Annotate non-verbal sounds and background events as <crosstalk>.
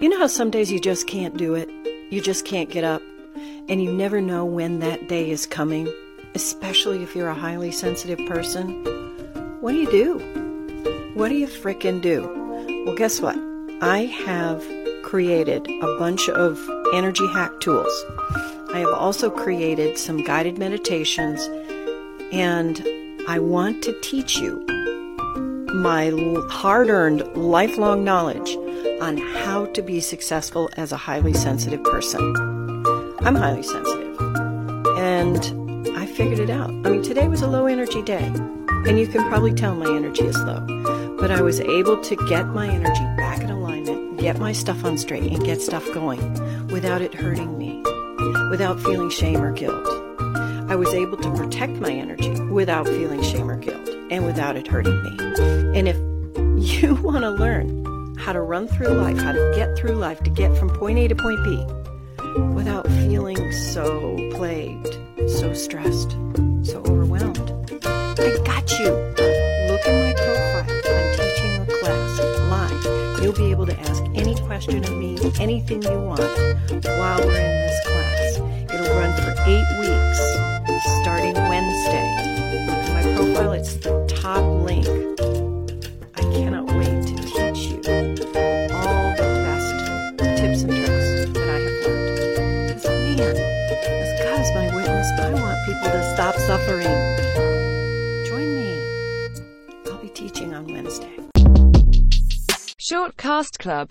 You know how some days you just can't do it? You just can't get up, and you never know when that day is coming, especially if you're a highly sensitive person? What do you do? What do you frickin' do? Well, guess what? I have created a bunch of energy hack tools. I have also created some guided meditations, and I want to teach you my hard earned lifelong knowledge on how to be successful as a highly sensitive person. I'm highly sensitive, and I figured it out. I mean, today was a low energy day, and you can probably tell my energy is low, but I was able to get my energy back in alignment, get my stuff on straight, and get stuff going without it hurting me, without feeling shame or guilt. I was able to protect my energy without feeling shame or guilt and without it hurting me. And if <laughs> you want to learn how to run through life, how to get through life, to get from point A to point B without feeling so plagued, so stressed, so overwhelmed. I got you. Look at my profile. I'm teaching a class live. You'll be able to ask any question of me, anything you want, while we're in this class. It'll run for eight weeks, starting Wednesday. Look at my profile, it's the as God is my witness, I want people to stop suffering. Join me. I'll be teaching on Wednesday. Short Cast Club